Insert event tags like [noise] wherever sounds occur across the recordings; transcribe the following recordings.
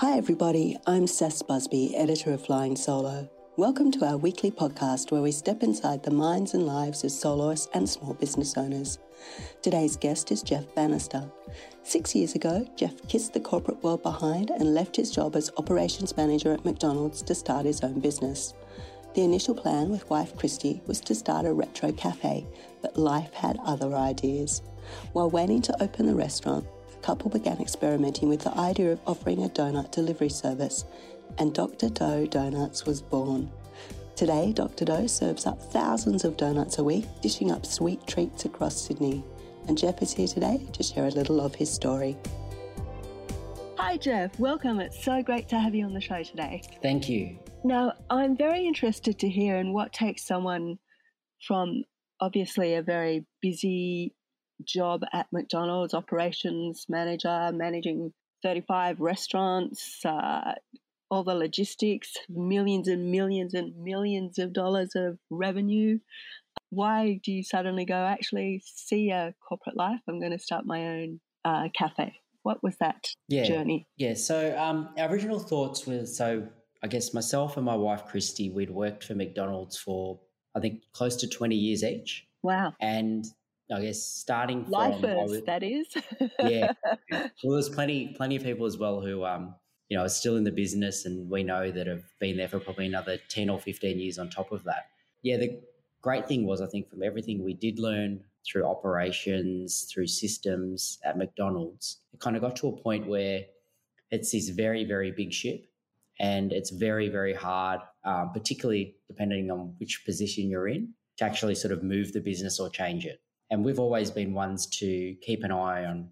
Hi, everybody. I'm Sess Busby, editor of Flying Solo. Welcome to our weekly podcast where we step inside the minds and lives of soloists and small business owners. Today's guest is Geoff Bannister. Six years ago, Geoff kissed the corporate world behind and left his job as operations manager at McDonald's to start his own business. The initial plan with wife Kristy was to start a retro cafe, but life had other ideas. While waiting to open the restaurant, couple began experimenting with the idea of offering a donut delivery service and Dr. Dough Donuts was born. Today, Dr. Dough serves up thousands of donuts a week, dishing up sweet treats across Sydney. And Geoff is here today to share a little of his story. Hi, Geoff. Welcome. It's so great to have you on the show today. Thank you. Now, I'm very interested to hear in what takes someone from obviously a very busy job at McDonald's, operations manager, managing 35 restaurants, uh, all the logistics, millions and millions and millions of dollars of revenue. Why do you suddenly go, actually, see a corporate life? I'm going to start my own uh, cafe. What was that yeah, journey? Yeah, so um, our original thoughts were so I guess myself and my wife Kristy, we'd worked for McDonald's for I think close to 20 years each. Wow. And I guess starting from lifers, was, that is. yeah. [laughs] Well, there's plenty plenty of people as well who um you know, are still in the business and we know that have been there for probably another 10 or 15 years on top of that. Yeah, the great thing was, I think, from everything we did learn through operations, through systems at McDonald's, it kind of got to a point where it's this very, very big ship and it's very, very hard, um, particularly depending on which position you're in, to actually sort of move the business or change it. And we've always been ones to keep an eye on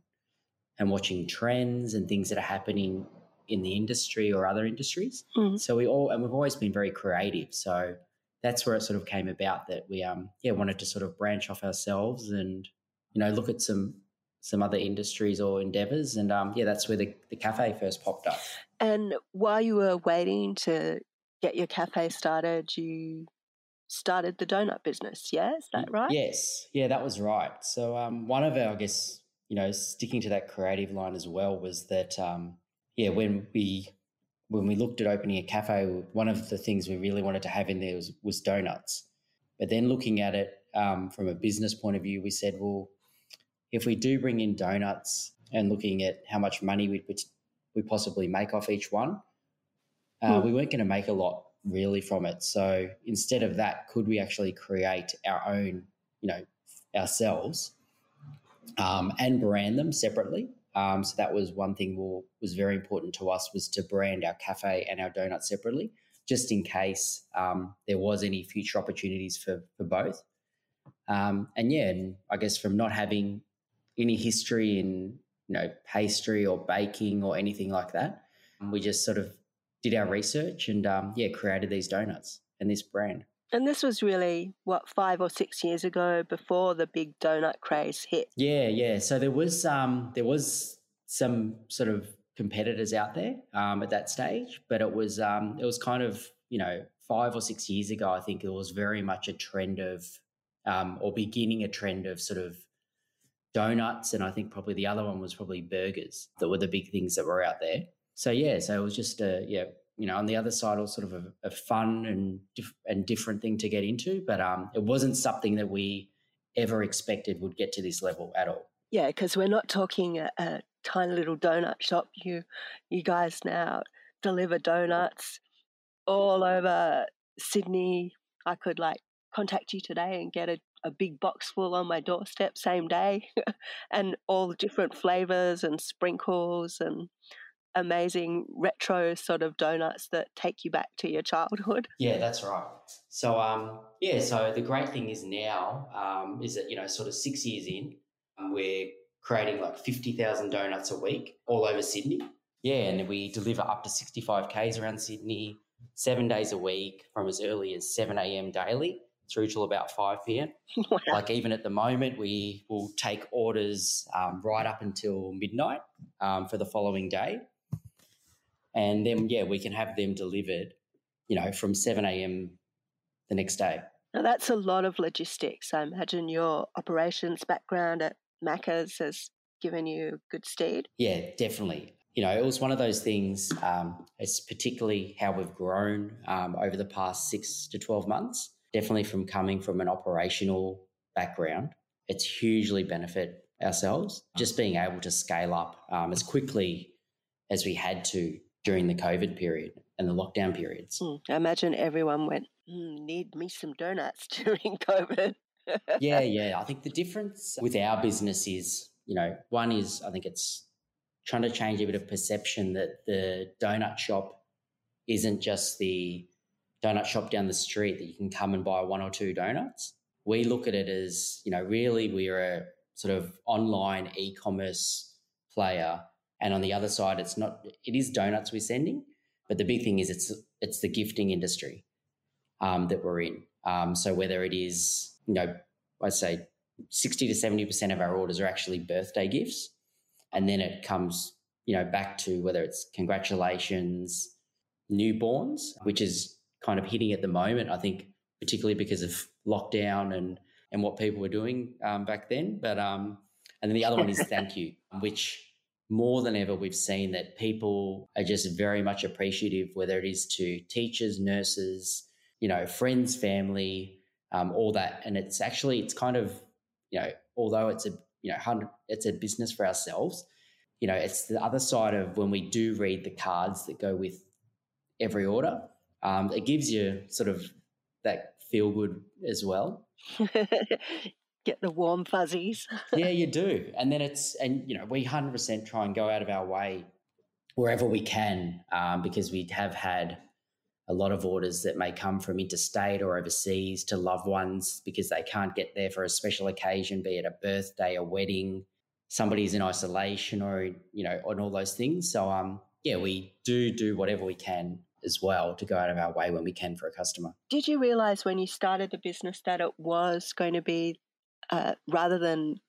and watching trends and things that are happening in the industry or other industries. Mm-hmm. So we all and we've always been very creative. So that's where it sort of came about that we um yeah wanted to sort of branch off ourselves and you know look at some some other industries or endeavors and um yeah that's where the, the cafe first popped up and while you were waiting to get your cafe started you started the donut business yeah is that right yes yeah that was right so um one of our i guess you know sticking to that creative line as well was that um yeah, when we when we looked at opening a cafe, one of the things we really wanted to have in there was, was donuts. But then looking at it um, from a business point of view, we said, well, if we do bring in donuts and looking at how much money we we possibly make off each one, uh, hmm. we weren't going to make a lot really from it. So instead of that, could we actually create our own, you know, ourselves um, and brand them separately? Um, so that was one thing that was very important to us was to brand our cafe and our donut separately, just in case um, there was any future opportunities for for both. Um, and yeah, and I guess from not having any history in you know pastry or baking or anything like that, we just sort of did our research and um, yeah, created these donuts and this brand. And this was really what five or six years ago, before the big donut craze hit. Yeah, yeah. So there was um, there was some sort of competitors out there um, at that stage, but it was um, it was kind of you know five or six years ago. I think it was very much a trend of um, or beginning a trend of sort of donuts, and I think probably the other one was probably burgers that were the big things that were out there. So yeah, so it was just a yeah you know, on the other side, was sort of a, a fun and and different thing to get into, but um, it wasn't something that we ever expected would get to this level at all. Yeah, because we're not talking a, a, tiny little donut shop. You, you guys now deliver donuts all over Sydney. I could like contact you today and get a, a big box full on my doorstep same day, [laughs] and all the different flavors and sprinkles and amazing retro sort of donuts that take you back to your childhood. [laughs] Yeah, that's right. So, um, yeah, so the great thing is now um, is that, you know, sort of six years in, um, we're creating like 50,000 donuts a week all over Sydney. Yeah, and we deliver up to 65 Ks around Sydney, seven days a week from as early as 7 a.m. daily through till about 5 p.m. [laughs] Wow. Like even at the moment, we will take orders um, right up until midnight um, for the following day and then yeah, we can have them delivered, you know, from seven a.m. the next day. Now that's a lot of logistics. I imagine your operations background at Macca's has given you good stead. Yeah, definitely. you know, it was one of those things. Um, it's particularly how we've grown um, over the past six to 12 months. Definitely from coming from an operational background, it's hugely benefit ourselves. Just being able to scale up um, as quickly as we had to during the COVID period and the lockdown periods. Mm, I imagine everyone went, mm, need me some donuts [laughs] during COVID. yeah, [laughs] yeah. I think the difference with our business is, you know, one is I think it's trying to change a bit of perception that the donut shop isn't just the donut shop down the street that you can come and buy one or two donuts. We look at it as, you know, really we're a sort of online e-commerce player. And on the other side, it's not it is donuts we're sending, but the big thing is it's it's the gifting industry um, that we're in. Um, so whether it is, you know, I'd say 60 to 70% of our orders are actually birthday gifts. And then it comes, you know, back to whether it's congratulations, newborns, which is kind of hitting at the moment, I think, particularly because of lockdown and, and what people were doing um, back then. But, um, and then the other one is thank you, which more than ever, we've seen that people are just very much appreciative, whether it is to teachers, nurses, you know, friends, family, um, all that. And it's actually, it's kind of, you know, although it's a, you know, it's a business for ourselves, you know, it's the other side of when we do read the cards that go with every order. Um, it gives you sort of that feel good as well. [laughs] Get the warm fuzzies. [laughs] yeah, you do. And then it's, and, you know, we 100% try and go out of our way wherever we can um, because we have had a lot of orders that may come from interstate or overseas to loved ones because they can't get there for a special occasion, be it a birthday, a wedding, somebody's in isolation, or you know, and all those things. So, um, yeah, we do do whatever we can as well to go out of our way when we can for a customer. Did you realize when you started the business that it was going to be uh, rather than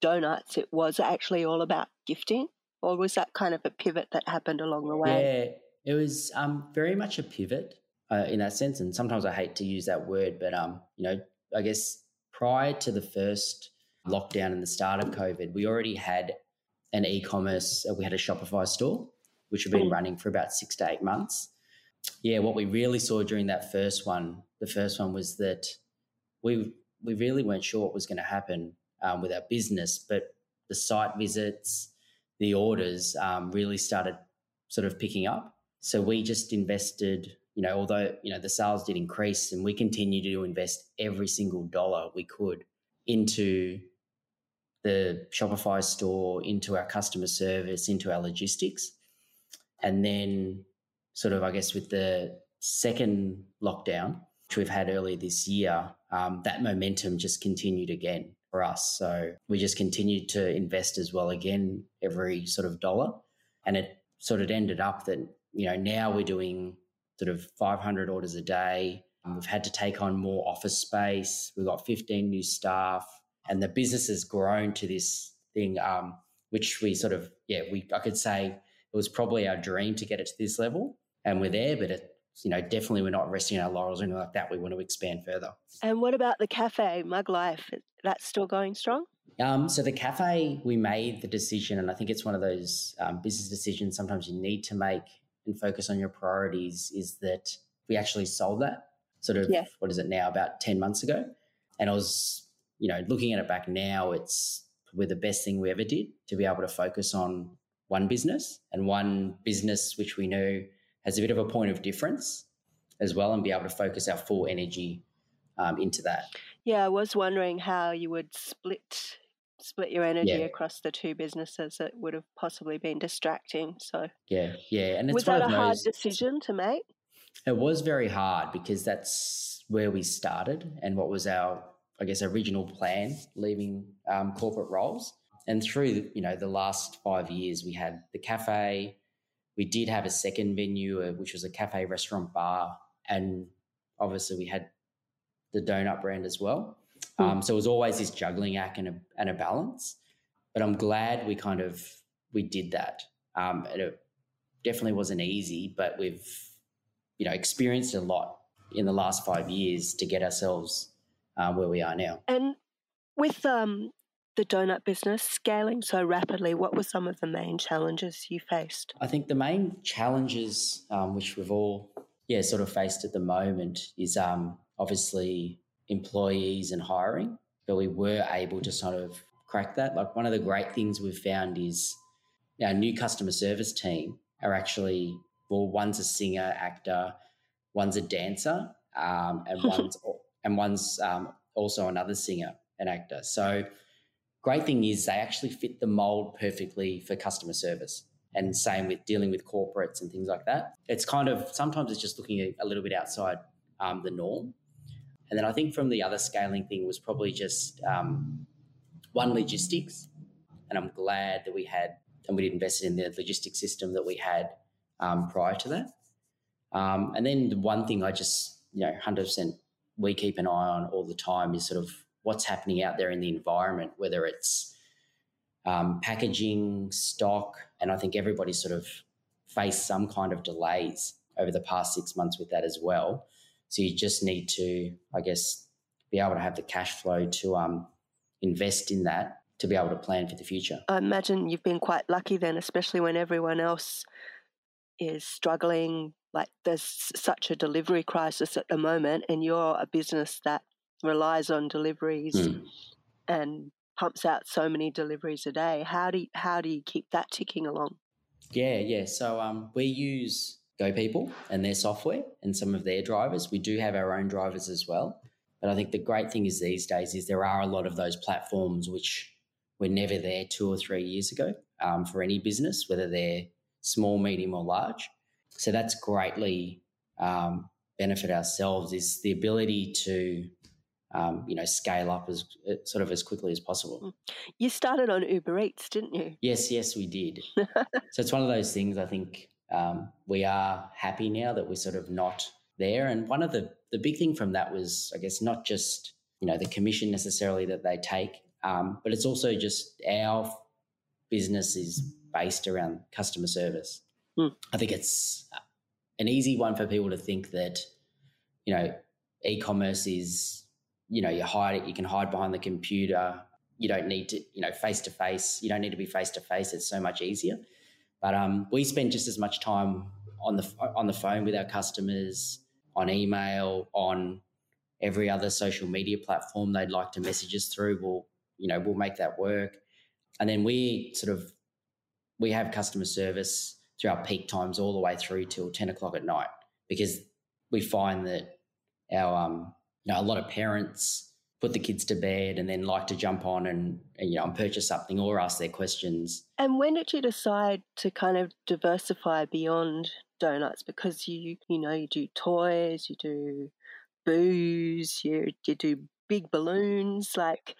donuts, it was actually all about gifting? Or was that kind of a pivot that happened along the way? Yeah, it was um, very much a pivot uh, in that sense, and sometimes I hate to use that word, but um, you know, I guess prior to the first lockdown and the start of COVID, we already had an e-commerce. Uh, we had a Shopify store, which had been mm. running for about six to eight months. Yeah, what we really saw during that first one, the first one was that we we really weren't sure what was going to happen um, with our business, but the site visits, the orders um, really started sort of picking up. So we just invested, you know, although, you know, the sales did increase and we continued to invest every single dollar we could into the Shopify store, into our customer service, into our logistics. And then sort of, I guess, with the second lockdown, which we've had earlier this year, um, that momentum just continued again for us. So we just continued to invest as well again every sort of dollar. And it sort of ended up that you know, now we're doing sort of 500 orders a day. We've had to take on more office space. We've got 15 new staff, and the business has grown to this thing, um, which we sort of, yeah, we I could say it was probably our dream to get it to this level, and we're there. But it, you know, definitely we're not resting our laurels or anything like that. We want to expand further. And what about the cafe, Mug Life? That's still going strong. Um, so the cafe, we made the decision, and I think it's one of those um, business decisions sometimes you need to make and focus on your priorities is that we actually sold that sort of, yeah. what is it now, about 10 months ago. And I was, you know, looking at it back now, it's probably the best thing we ever did to be able to focus on one business and one business which we know has a bit of a point of difference as well and be able to focus our full energy um, into that. Yeah, I was wondering how you would split split your energy yeah. across the two businesses, it would have possibly been distracting. So yeah, yeah, and was that a hard decision to make? It was very hard because that's where we started and what was our, I guess, original plan leaving um, corporate roles. And through you know the last five years, we had the cafe. We did have a second venue, uh, which was a cafe, restaurant, bar, and obviously we had the donut brand as well. Hmm. Um, so it was always this juggling act and a, and a balance. But I'm glad we kind of we did that. Um, it definitely wasn't easy, but we've you know experienced a lot in the last five years to get ourselves uh, where we are now. And with um, the donut business scaling so rapidly? What were some of the main challenges you faced? I think the main challenges, um, which we've all, yeah, sort of faced at the moment, is um, obviously employees and hiring. But we were able to sort of crack that. Like one of the great things we've found is our new customer service team are actually well, one's a singer, actor, one's a dancer, um, and [laughs] one's and one's um, also another singer and actor. So great thing is they actually fit the mold perfectly for customer service. And same with dealing with corporates and things like that. It's kind of sometimes it's just looking a little bit outside um, the norm. And then I think from the other scaling thing was probably just um, one logistics. And I'm glad that we had and we'd invested in the logistics system that we had um, prior to that. Um, and then the one thing I just, you know, 100% we keep an eye on all the time is sort of what's happening out there in the environment, whether it's um, packaging, stock, and I think everybody's sort of faced some kind of delays over the past six months with that as well. So you just need to, I guess, be able to have the cash flow to um, invest in that to be able to plan for the future. I imagine you've been quite lucky then, especially when everyone else is struggling. Like there's such a delivery crisis at the moment, and you're a business that relies on deliveries mm. and pumps out so many deliveries a day. How do you, how do you keep that ticking along? Yeah, yeah. So um, we use GoPeople and their software and some of their drivers. We do have our own drivers as well. But I think the great thing is these days is there are a lot of those platforms which were never there two or three years ago um, for any business, whether they're small, medium, or large. So that's greatly um, benefit ourselves is the ability to um, you know scale up as uh, sort of as quickly as possible. Mm. You started on Uber Eats, didn't you? Yes, yes, we did. [laughs] so it's one of those things. I think um, we are happy now that we're sort of not there. And one of the the big thing from that was, I guess, not just you know the commission necessarily that they take, um, but it's also just our business is based around customer service. Mm. I think it's an easy one for people to think that, you know, e-commerce is, you know, you hide it, you can hide behind the computer. You don't need to, you know, face to face. You don't need to be face to face. It's so much easier. But um, we spend just as much time on the on the phone with our customers, on email, on every other social media platform they'd like to message us through. We'll, you know, we'll make that work. And then we sort of we have customer service through our peak times all the way through till 10 o'clock at night because we find that our um, you know a lot of parents put the kids to bed and then like to jump on and, and, you know and purchase something or ask their questions. And when did you decide to kind of diversify beyond donuts? Because you you know you do toys you do booze you you do big balloons like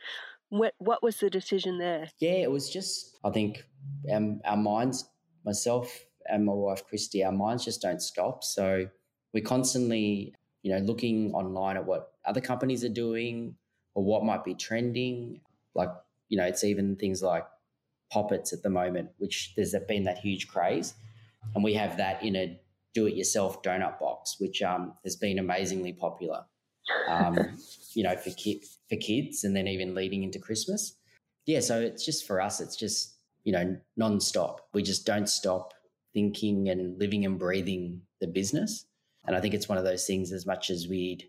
what what was the decision there? Yeah it was just i think um, our minds, myself and my wife Kristy, our minds just don't stop. So we're constantly, you know, looking online at what other companies are doing or what might be trending. Like, you know, it's even things like poppets at the moment, which there's been that huge craze, and we have that in a do-it-yourself donut box, which um, has been amazingly popular. Um, [laughs] you know, for ki- for kids, and then even leading into Christmas. Yeah, so it's just for us. It's just you know, non-stop. We just don't stop thinking and living and breathing the business. And I think it's one of those things as much as we'd,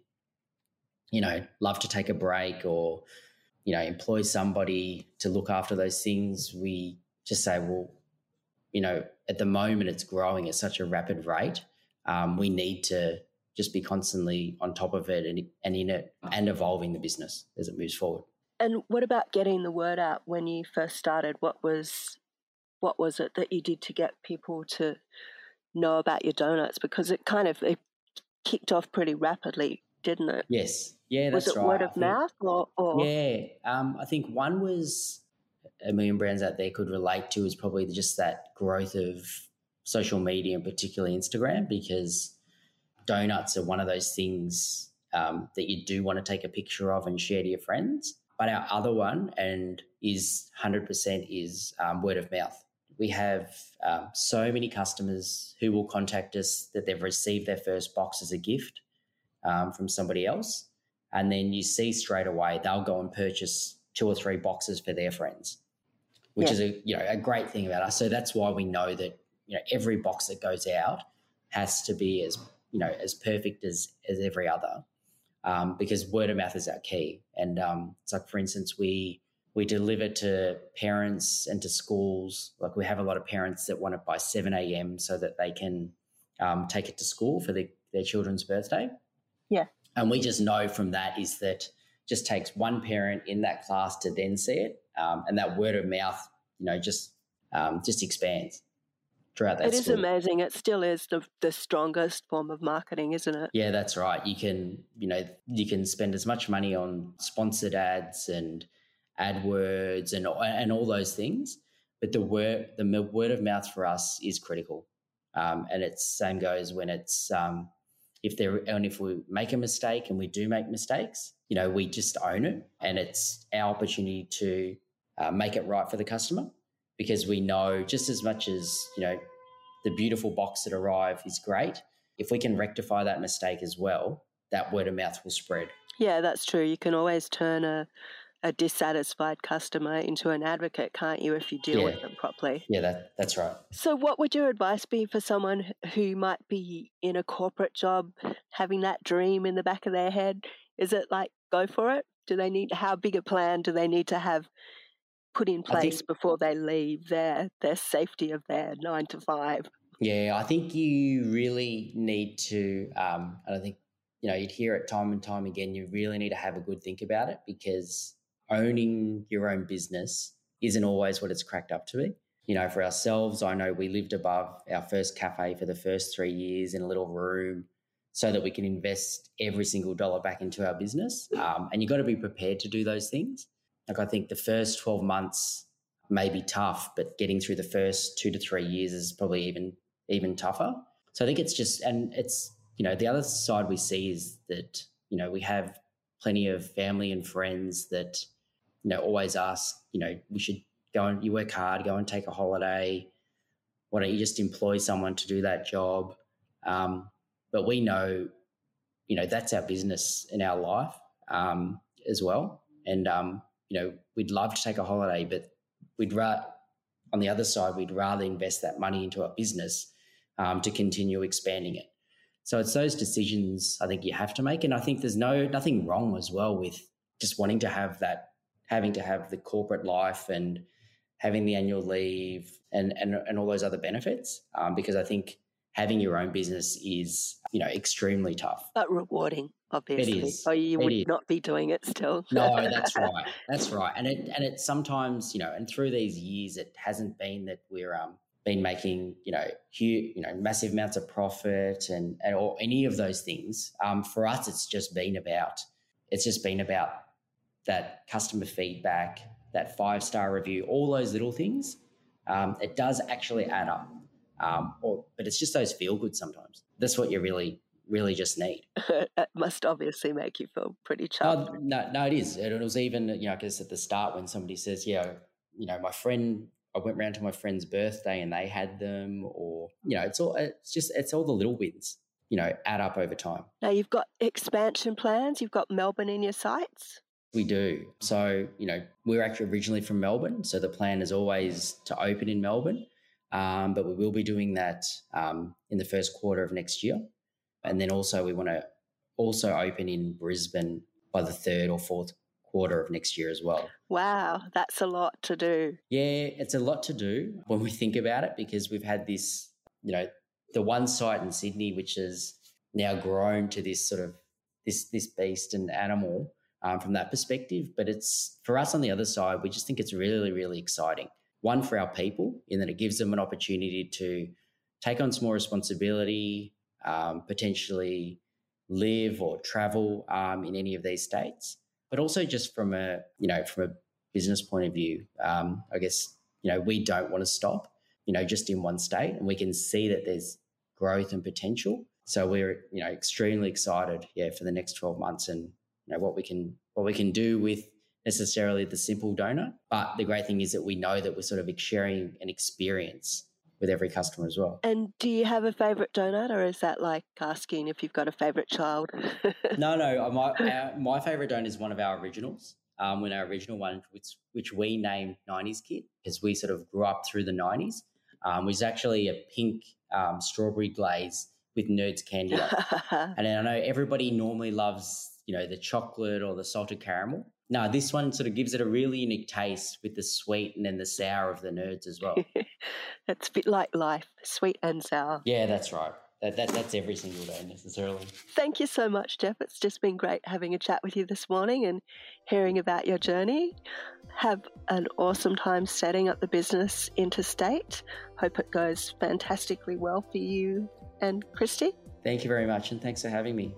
you know, love to take a break or, you know, employ somebody to look after those things, we just say, well, you know, at the moment it's growing at such a rapid rate. Um, we need to just be constantly on top of it and, and in it and evolving the business as it moves forward. And what about getting the word out when you first started? What was what was it that you did to get people to know about your donuts? Because it kind of it kicked off pretty rapidly, didn't it? Yes. Yeah, that's right. was it right. word of think, mouth or, or, Yeah. Um, I think one was a million brands out there could relate to is probably just that growth of social media and particularly Instagram because donuts are one of those things um, that you do want to take a picture of and share to your friends. But our other one, and is 100% is um, word of mouth. We have um, so many customers who will contact us that they've received their first box as a gift um, from somebody else. And then you see straight away they'll go and purchase two or three boxes for their friends, which Yeah. is a you know a great thing about us. So that's why we know that you know every box that goes out has to be as you know as perfect as as every other, um, because word of mouth is our key. And um, it's like for instance we we deliver to parents and to schools. Like we have a lot of parents that want it by seven a.m. so that they can um, take it to school for their, their children's birthday. Yeah. And we just know from that is that just takes one parent in that class to then see it, um, and that word of mouth, you know, just um, just expands throughout that. It is school. amazing. It still is the, the strongest form of marketing, isn't it? Yeah, that's right. You can, you know, you can spend as much money on sponsored ads and AdWords and and all those things, but the word the word of mouth for us is critical. Um, and it's same goes when it's um, if there and if we make a mistake and we do make mistakes, you know, we just own it, and it's our opportunity to uh, make it right for the customer because we know just as much as you know the beautiful box that arrived is great if we can rectify that mistake as well, that word of mouth will spread. Yeah, that's true. You can always turn a, a dissatisfied customer into an advocate, can't you, if you deal with them properly? Yeah, that, that's right. So, what would your advice be for someone who might be in a corporate job, having that dream in the back of their head? Is it like go for it? Do they need how big a plan do they need to have put in I think- place before they leave their their safety of their nine to five? Yeah, I think you really need to, um, and I think, you know, you'd hear it time and time again, you really need to have a good think about it because owning your own business isn't always what it's cracked up to be. You know, for ourselves, I know we lived above our first cafe for the first three years in a little room so that we can invest every single dollar back into our business. Um, and you've got to be prepared to do those things. Like, I think the first 12 months may be tough, but getting through the first two to three years is probably even even tougher. So I think it's just, and it's, you know, the other side we see is that, you know, we have plenty of family and friends that, you know, always ask, you know, we should go and you work hard, go and take a holiday. Why don't you just employ someone to do that job? Um, but we know, you know, that's our business in our life um, as well. And, um, you know, we'd love to take a holiday, but we'd rather, on the other side, we'd rather invest that money into our business um, to continue expanding it. So it's those decisions I think you have to make, and I think there's no nothing wrong as well with just wanting to have that, having to have the corporate life and having the annual leave and and, and all those other benefits, um, because I think having your own business is you know extremely tough. But rewarding, obviously. it is. Or you It would is. not be doing it still. [laughs] No, that's right. That's right. And it and it sometimes, you know, and through these years it hasn't been that we're um been making, you know, huge, you know, massive amounts of profit and, and or any of those things. Um for us it's just been about it's just been about that customer feedback, that five star review, all those little things. Um, it does actually add up. Um, or but it's just those feel good sometimes. That's what you really, really just need. [laughs] it must obviously make you feel pretty chuffed. Oh, no, no, it is. And It was even, you know, I guess at the start when somebody says, yeah, you know, my friend, I went round to my friend's birthday and they had them, or, you know, it's all, it's just, it's all the little wins, you know, add up over time. Now you've got expansion plans. You've got Melbourne in your sights. We do. So, you know, we're actually originally from Melbourne. So the plan is always to open in Melbourne. Um, but we will be doing that um, in the first quarter of next year. And then also we want to also open in Brisbane by the third or fourth quarter of next year as well. Wow, that's a lot to do. Yeah, it's a lot to do when we think about it because we've had this, you know, the one site in Sydney which has now grown to this sort of this this beast and animal um, from that perspective. But it's for us on the other side, we just think it's really really exciting. One for our people in that it gives them an opportunity to take on some more responsibility, um, potentially live or travel um, in any of these states, but also just from a you know from a business point of view, um, I guess you know we don't want to stop, you know, just in one state, and we can see that there's growth and potential. So we're you know extremely excited, yeah, for the next twelve months and you know what we can what we can do with necessarily the simple donor. But the great thing is that we know that we're sort of sharing an experience with every customer as well. And do you have a favourite donut, or is that like asking if you've got a favourite child? [laughs] No, no, uh, my our, my favorite donut is one of our originals. um, when our original one, which, which we named 90s Kid, because we sort of grew up through the 90s, um, was actually a pink um, strawberry glaze with Nerds candy. [laughs] and I know everybody normally loves, you know, the chocolate or the salted caramel. No, this one sort of gives it a really unique taste with the sweet and then the sour of the Nerds as well. [laughs] That's a bit like life, sweet and sour. Yeah, that's right. That, that, that's every single day necessarily. Thank you so much, Geoff. It's just been great having a chat with you this morning and hearing about your journey. Have an awesome time setting up the business interstate. Hope it goes fantastically well for you and Kristy. Thank you very much, and thanks for having me.